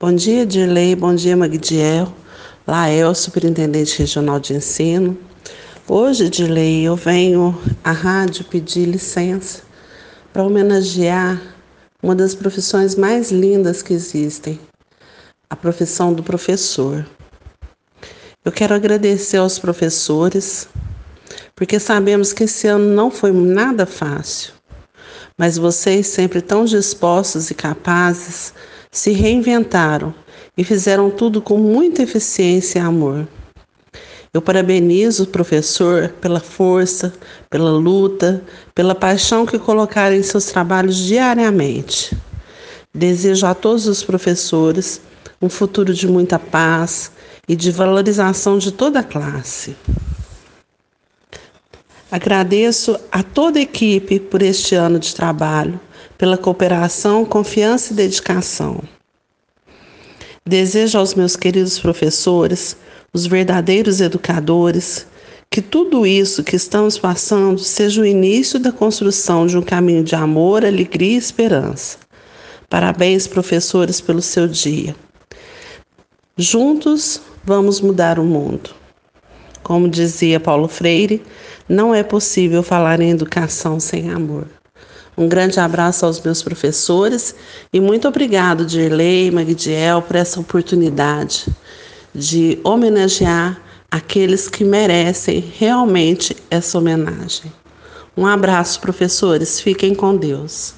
Bom dia, Dirley. Bom dia, Magdiel. Lael, Superintendente Regional de Ensino. Hoje, Dirley, eu venho à rádio pedir licença para homenagear uma das profissões mais lindas que existem, a profissão do professor. Eu quero agradecer aos professores, porque sabemos que esse ano não foi nada fácil, mas vocês, sempre tão dispostos e capazes, se reinventaram e fizeram tudo com muita eficiência e amor. Eu parabenizo o professor pela força, pela luta, pela paixão que colocaram em seus trabalhos diariamente. Desejo a todos os professores um futuro de muita paz e de valorização de toda a classe. Agradeço a toda a equipe por este ano de trabalho, pela cooperação, confiança e dedicação. Desejo aos meus queridos professores, os verdadeiros educadores, que tudo isso que estamos passando seja o início da construção de um caminho de amor, alegria e esperança. Parabéns, professores, pelo seu dia. Juntos vamos mudar o mundo. Como dizia Paulo Freire, não é possível falar em educação sem amor. Um grande abraço aos meus professores e muito obrigado, Dirley, Magdiel, por essa oportunidade de homenagear aqueles que merecem realmente essa homenagem. Um abraço, professores. Fiquem com Deus.